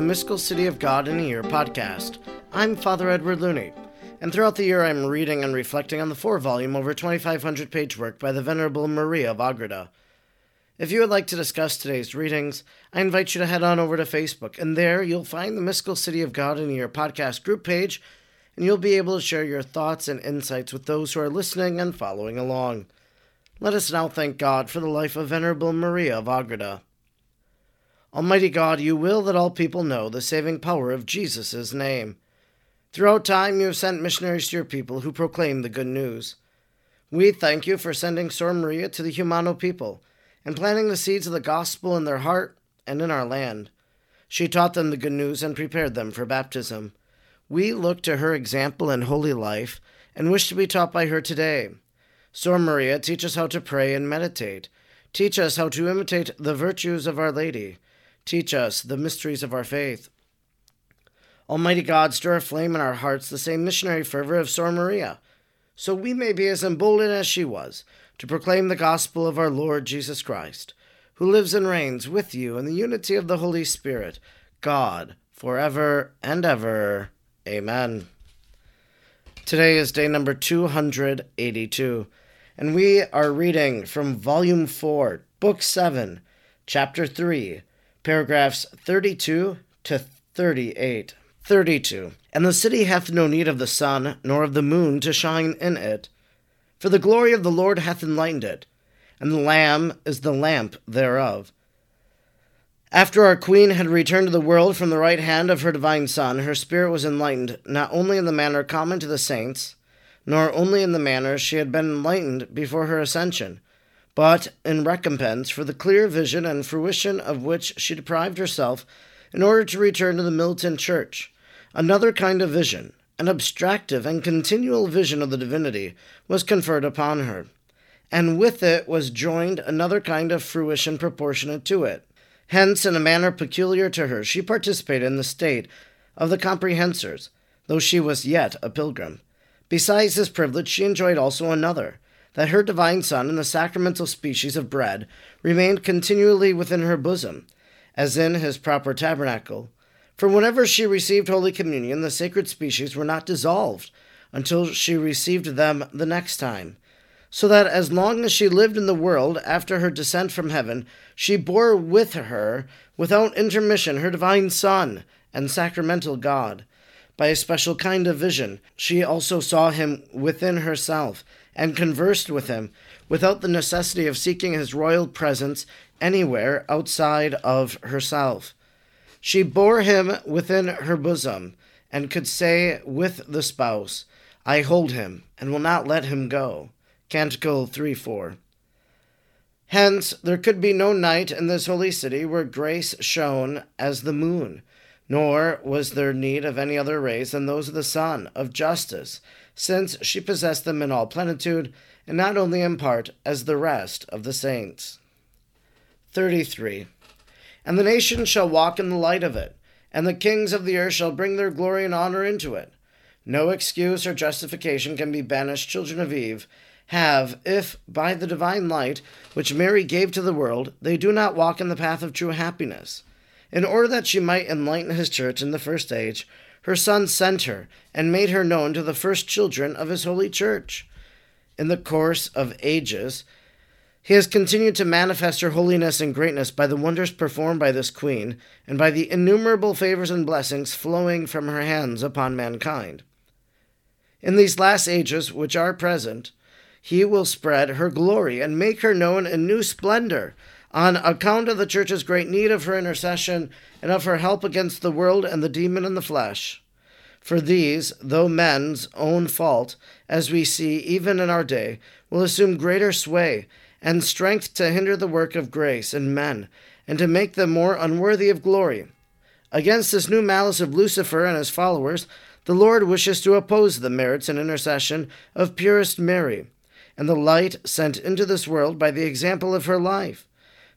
the Mystical City of God in a Year podcast. I'm Father Edward Looney, and throughout the year I'm reading and reflecting on the four volume, over 2,500 page work by the Venerable Maria of Agreda. If you would like to discuss today's readings, I invite you to head on over to Facebook, and there you'll find the Mystical City of God in a Year podcast group page, and you'll be able to share your thoughts and insights with those who are listening and following along. Let us now thank God for the life of Venerable Maria of Agreda. Almighty God, you will that all people know the saving power of Jesus' name. Throughout time, you have sent missionaries to your people who proclaim the good news. We thank you for sending Sor Maria to the Jumano people and planting the seeds of the gospel in their heart and in our land. She taught them the good news and prepared them for baptism. We look to her example and holy life and wish to be taught by her today. Sor Maria, teach us how to pray and meditate. Teach us how to imitate the virtues of Our Lady. Teach us the mysteries of our faith. Almighty God, stir aflame in our hearts the same missionary fervor of Sor Maria, so we may be as emboldened as she was to proclaim the gospel of our Lord Jesus Christ, who lives and reigns with you in the unity of the Holy Spirit, God, forever and ever. Amen. Today is day number 282, and we are reading from Volume 4, Book 7, Chapter 3 paragraphs 32 to 38. 32. And the city hath no need of the sun, nor of the moon to shine in it. For the glory of the Lord hath enlightened it, and the Lamb is the lamp thereof. After our Queen had returned to the world from the right hand of her divine Son, her spirit was enlightened, not only in the manner common to the saints, nor only in the manner she had been enlightened before her ascension, but in recompense for the clear vision and fruition of which she deprived herself in order to return to the militant church. Another kind of vision, an abstractive and continual vision of the divinity, was conferred upon her, and with it was joined another kind of fruition proportionate to it. Hence, in a manner peculiar to her, she participated in the state of the comprehensors, though she was yet a pilgrim. Besides this privilege, she enjoyed also another that her divine Son and the sacramental species of bread remained continually within her bosom, as in his proper tabernacle. For whenever she received Holy Communion, the sacred species were not dissolved until she received them the next time. So that as long as she lived in the world after her descent from heaven, she bore with her, without intermission, her divine Son and sacramental God. By a special kind of vision, she also saw him within herself and conversed with him without the necessity of seeking his royal presence anywhere outside of herself. She bore him within her bosom and could say with the spouse, I hold him and will not let him go. Canticle 3 4. Hence, there could be no night in this holy city where grace shone as the moon, nor was there need of any other rays than those of the sun, of justice, since she possessed them in all plenitude, and not only in part, as the rest of the saints. 33. And the nations shall walk in the light of it, and the kings of the earth shall bring their glory and honor into it. No excuse or justification can be banished, children of Eve, have, if by the divine light which Mary gave to the world, they do not walk in the path of true happiness. In order that she might enlighten his church in the first age, her Son sent her and made her known to the first children of his holy church. In the course of ages, he has continued to manifest her holiness and greatness by the wonders performed by this queen, and by the innumerable favors and blessings flowing from her hands upon mankind. In these last ages, which are present, he will spread her glory and make her known in new splendor, on account of the church's great need of her intercession and of her help against the world and the demon and the flesh. For these, though men's own fault, as we see even in our day, will assume greater sway and strength to hinder the work of grace in men, and to make them more unworthy of glory. Against this new malice of Lucifer and his followers, the Lord wishes to oppose the merits and intercession of purest Mary, and the light sent into this world by the example of her life.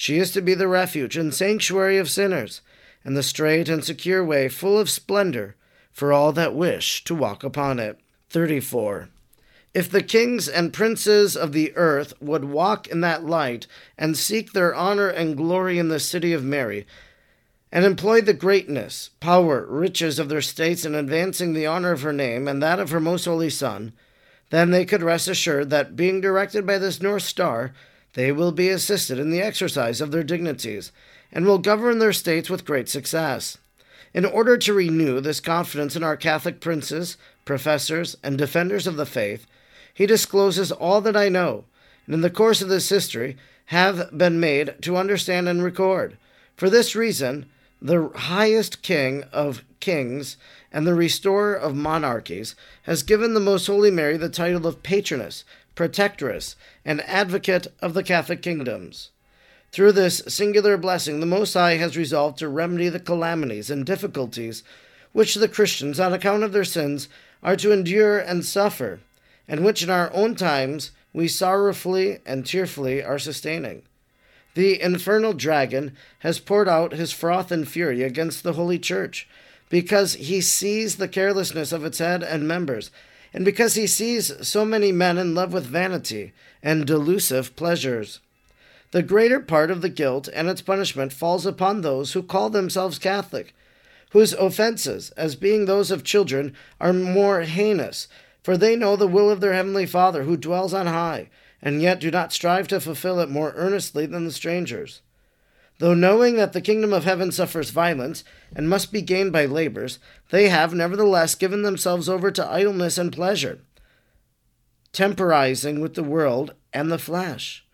She is to be the refuge and sanctuary of sinners, and the straight and secure way full of splendor for all that wish to walk upon it. 34. If the kings and princes of the earth would walk in that light and seek their honor and glory in the city of Mary, and employ the greatness, power, riches of their states in advancing the honor of her name and that of her most holy Son, then they could rest assured that, being directed by this North Star, they will be assisted in the exercise of their dignities, and will govern their states with great success. In order to renew this confidence in our Catholic princes, professors, and defenders of the faith, he discloses all that I know, and in the course of this history have been made to understand and record. For this reason, the highest king of kings and the restorer of monarchies, has given the Most Holy Mary the title of patroness, protectress, and advocate of the Catholic kingdoms. Through this singular blessing, the Most High has resolved to remedy the calamities and difficulties which the Christians, on account of their sins, are to endure and suffer, and which in our own times we sorrowfully and tearfully are sustaining. The infernal dragon has poured out his froth and fury against the Holy Church, because he sees the carelessness of its head and members, and because he sees so many men in love with vanity and delusive pleasures. The greater part of the guilt and its punishment falls upon those who call themselves Catholic, whose offenses, as being those of children, are more heinous, for they know the will of their heavenly Father who dwells on high and yet do not strive to fulfill it more earnestly than the strangers. Though knowing that the kingdom of heaven suffers violence and must be gained by labors, they have nevertheless given themselves over to idleness and pleasure, temporizing with the world and the flesh.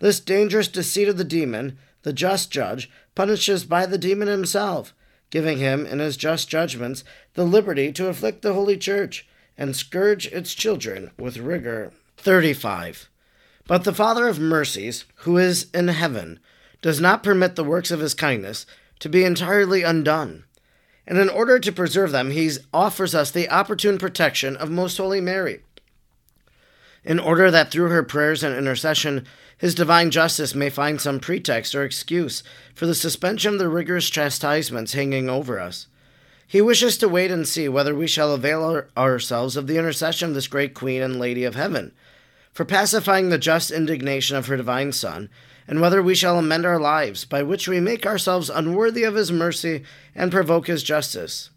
This dangerous deceit of the demon, the just judge, punishes by the demon himself, giving him, in his just judgments, the liberty to afflict the holy church and scourge its children with rigor. 35. But the Father of mercies, who is in heaven, does not permit the works of his kindness to be entirely undone. And in order to preserve them, he offers us the opportune protection of Most Holy Mary. In order that through her prayers and intercession, his divine justice may find some pretext or excuse for the suspension of the rigorous chastisements hanging over us. He wishes to wait and see whether we shall avail ourselves of the intercession of this great Queen and Lady of Heaven for pacifying the just indignation of her divine Son, and whether we shall amend our lives, by which we make ourselves unworthy of his mercy and provoke his justice.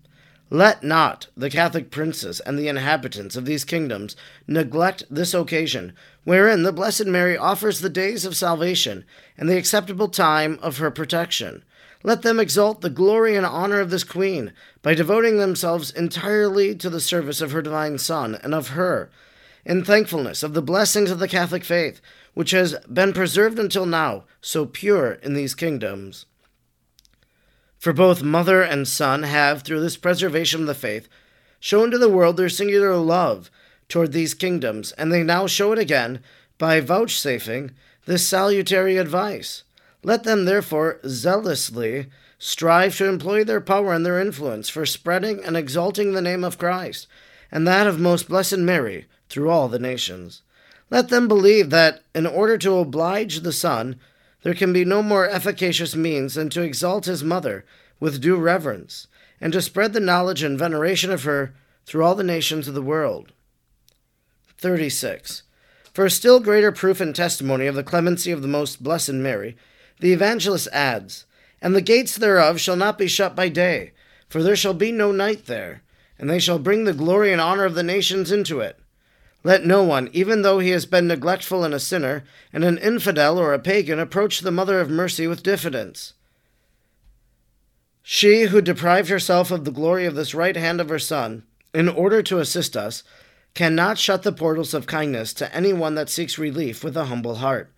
Let not the Catholic princes and the inhabitants of these kingdoms neglect this occasion, wherein the Blessed Mary offers the days of salvation and the acceptable time of her protection. Let them exalt the glory and honor of this Queen by devoting themselves entirely to the service of her divine Son and of her, in thankfulness of the blessings of the Catholic faith, which has been preserved until now, so pure in these kingdoms. For both mother and son have, through this preservation of the faith, shown to the world their singular love toward these kingdoms, and they now show it again by vouchsafing this salutary advice. Let them therefore zealously strive to employ their power and their influence for spreading and exalting the name of Christ, and that of most blessed Mary, through all the nations. Let them believe that, in order to oblige the Son, there can be no more efficacious means than to exalt his mother with due reverence, and to spread the knowledge and veneration of her through all the nations of the world. 36. For a still greater proof and testimony of the clemency of the most blessed Mary, the evangelist adds, And the gates thereof shall not be shut by day, for there shall be no night there, and they shall bring the glory and honor of the nations into it. Let no one, even though he has been neglectful and a sinner, and an infidel or a pagan, approach the Mother of Mercy with diffidence. She who deprived herself of the glory of this right hand of her Son, in order to assist us, cannot shut the portals of kindness to any one that seeks relief with a humble heart.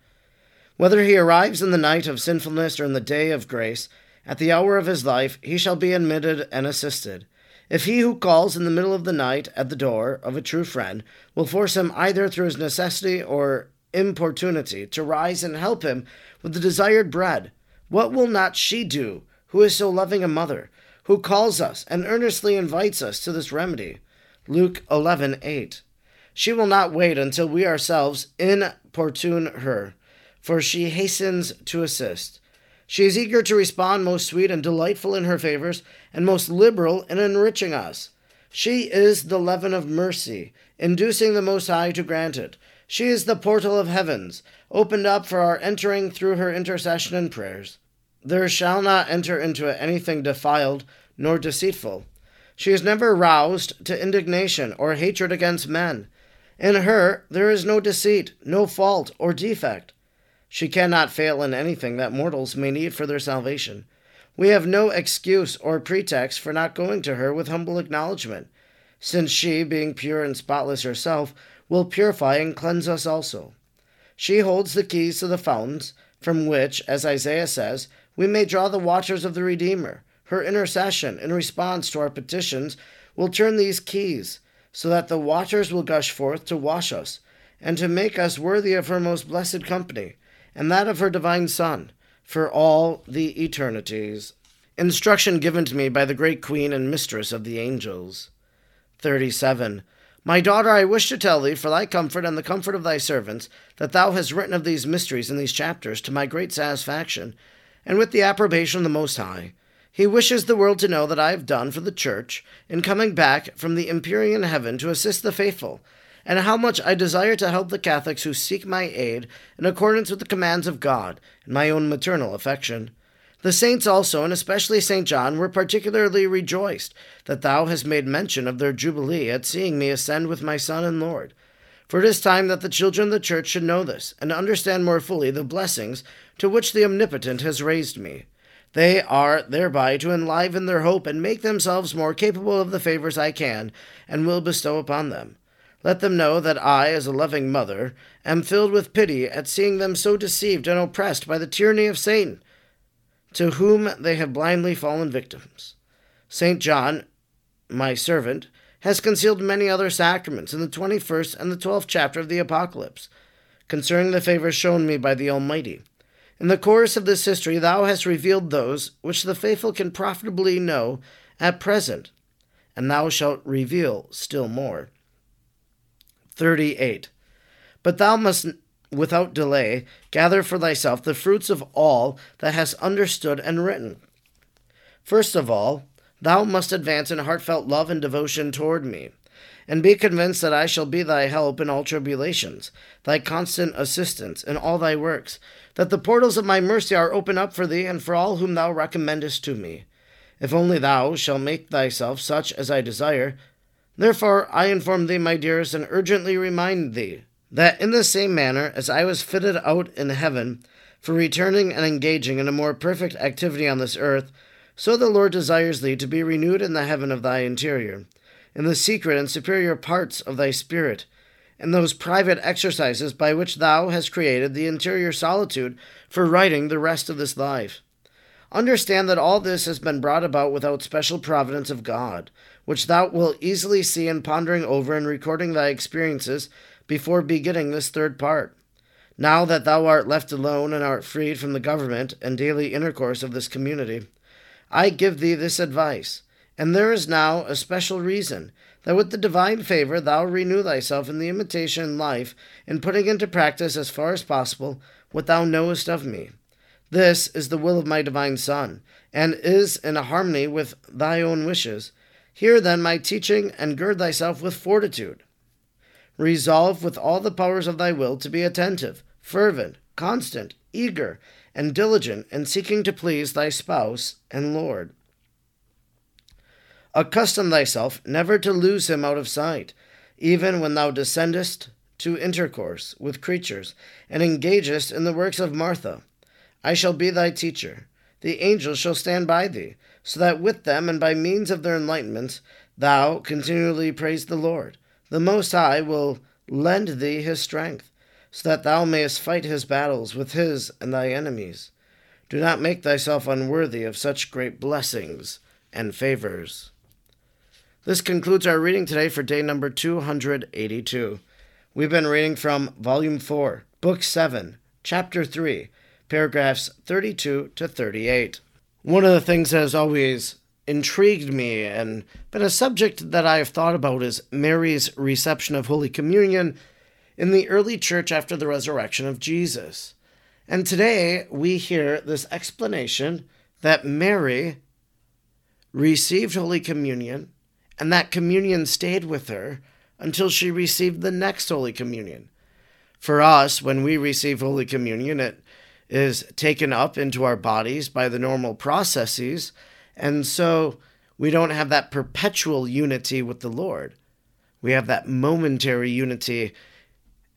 Whether he arrives in the night of sinfulness or in the day of grace, at the hour of his life, he shall be admitted and assisted. If he who calls in the middle of the night at the door of a true friend will force him either through his necessity or importunity to rise and help him with the desired bread, what will not she do, who is so loving a mother, who calls us and earnestly invites us to this remedy? Luke 11:8. She will not wait until we ourselves importune her, for she hastens to assist. She is eager to respond, most sweet and delightful in her favors, and most liberal in enriching us. She is the leaven of mercy, inducing the Most High to grant it. She is the portal of heavens, opened up for our entering through her intercession and prayers. there shall not enter into it anything defiled nor deceitful. She is never roused to indignation or hatred against men. In her there is no deceit, no fault or defect. She cannot fail in anything that mortals may need for their salvation. We have no excuse or pretext for not going to her with humble acknowledgment, since she, being pure and spotless herself, will purify and cleanse us also. She holds the keys to the fountains, from which, as Isaiah says, we may draw the waters of the Redeemer. Her intercession in response to our petitions will turn these keys, so that the waters will gush forth to wash us, and to make us worthy of her most blessed company, and that of her divine Son, for all the eternities. Instruction given to me by the great Queen and Mistress of the angels. 37. My daughter, I wish to tell thee, for thy comfort and the comfort of thy servants, that thou hast written of these mysteries in these chapters to my great satisfaction, and with the approbation of the Most High. He wishes the world to know that I have done for the Church in coming back from the empyrean heaven to assist the faithful, and how much I desire to help the Catholics who seek my aid in accordance with the commands of God and my own maternal affection. The saints also, and especially St. John, were particularly rejoiced that thou hast made mention of their jubilee at seeing me ascend with my Son and Lord. For it is time that the children of the Church should know this, and understand more fully the blessings to which the Omnipotent has raised me. They are thereby to enliven their hope and make themselves more capable of the favors I can and will bestow upon them. Let them know that I, as a loving mother, am filled with pity at seeing them so deceived and oppressed by the tyranny of Satan to whom they have blindly fallen victims. St. John, my servant, has concealed many other sacraments in the 21st and the 12th chapter of the Apocalypse, concerning the favors shown me by the Almighty. In the course of this history, thou hast revealed those which the faithful can profitably know at present, and thou shalt reveal still more. 38. But thou must without delay, gather for thyself the fruits of all that hast understood and written. First of all, thou must advance in heartfelt love and devotion toward me, and be convinced that I shall be thy help in all tribulations, thy constant assistance in all thy works, that the portals of my mercy are open up for thee and for all whom thou recommendest to me. If only thou shalt make thyself such as I desire. Therefore I inform thee, my dearest, and urgently remind thee that in the same manner as I was fitted out in heaven for returning and engaging in a more perfect activity on this earth, so the Lord desires thee to be renewed in the heaven of thy interior, in the secret and superior parts of thy spirit, in those private exercises by which thou hast created the interior solitude for writing the rest of this life. Understand that all this has been brought about without special providence of God, which thou wilt easily see in pondering over and recording thy experiences before beginning this third part. Now that thou art left alone and art freed from the government and daily intercourse of this community, I give thee this advice, and there is now a special reason that with the divine favor thou renew thyself in the imitation life in putting into practice as far as possible what thou knowest of me. This is the will of my divine Son, and is in harmony with thy own wishes. Hear then my teaching, and gird thyself with fortitude. Resolve with all the powers of thy will to be attentive, fervent, constant, eager, and diligent in seeking to please thy spouse and Lord. Accustom thyself never to lose him out of sight, even when thou descendest to intercourse with creatures and engagest in the works of Martha. I shall be thy teacher. The angels shall stand by thee, so that with them and by means of their enlightenment thou continually praise the Lord the Most High will lend thee his strength, so that thou mayest fight his battles with his and thy enemies. Do not make thyself unworthy of such great blessings and favors. This concludes our reading today for day number 282. We've been reading from Volume 4, Book 7, Chapter 3, paragraphs 32 to 38. One of the things that has always intrigued me and been a subject that I have thought about is Mary's reception of Holy Communion in the early church after the resurrection of Jesus. And today we hear this explanation that Mary received Holy Communion and that communion stayed with her until she received the next Holy Communion. For us, when we receive Holy Communion, it is taken up into our bodies by the normal processes, and so we don't have that perpetual unity with the Lord. We have that momentary unity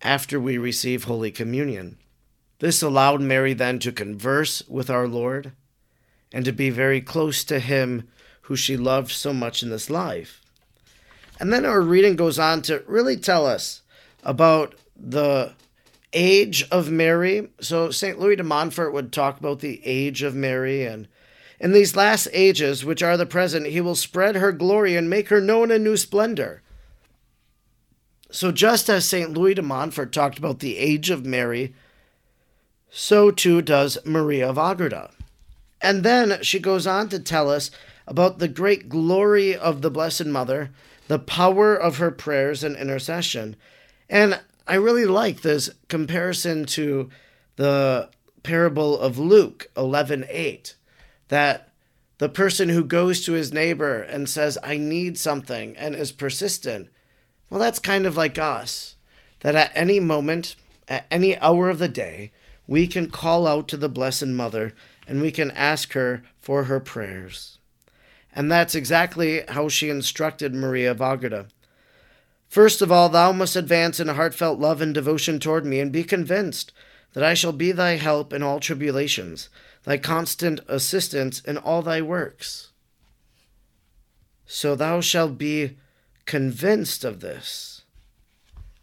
after we receive Holy Communion. This allowed Mary then to converse with our Lord and to be very close to Him who she loved so much in this life. And then our reading goes on to really tell us about the age of Mary. So St. Louis de Montfort would talk about the age of Mary and in these last ages, which are the present, he will spread her glory and make her known in new splendor. So, just as St. Louis de Montfort talked about the age of Mary, so too does Maria of Agreda. And then she goes on to tell us about the great glory of the Blessed Mother, the power of her prayers and intercession. And I really like this comparison to the parable of Luke 11:8 that the person who goes to his neighbor and says, I need something, and is persistent, well, that's kind of like us. That at any moment, at any hour of the day, we can call out to the Blessed Mother and we can ask her for her prayers. And that's exactly how she instructed Maria of. First of all, thou must advance in heartfelt love and devotion toward me, and be convinced that I shall be thy help in all tribulations, thy constant assistance in all thy works. So thou shalt be convinced of this.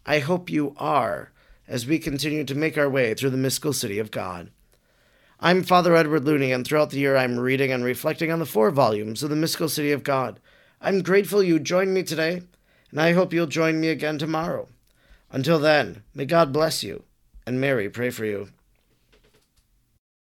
I hope you are as we continue to make our way through the mystical city of God. I'm Father Edward Looney, and throughout the year I'm reading and reflecting on the four volumes of the mystical city of God. I'm grateful you joined me today, and I hope you'll join me again tomorrow. Until then, may God bless you, and Mary pray for you.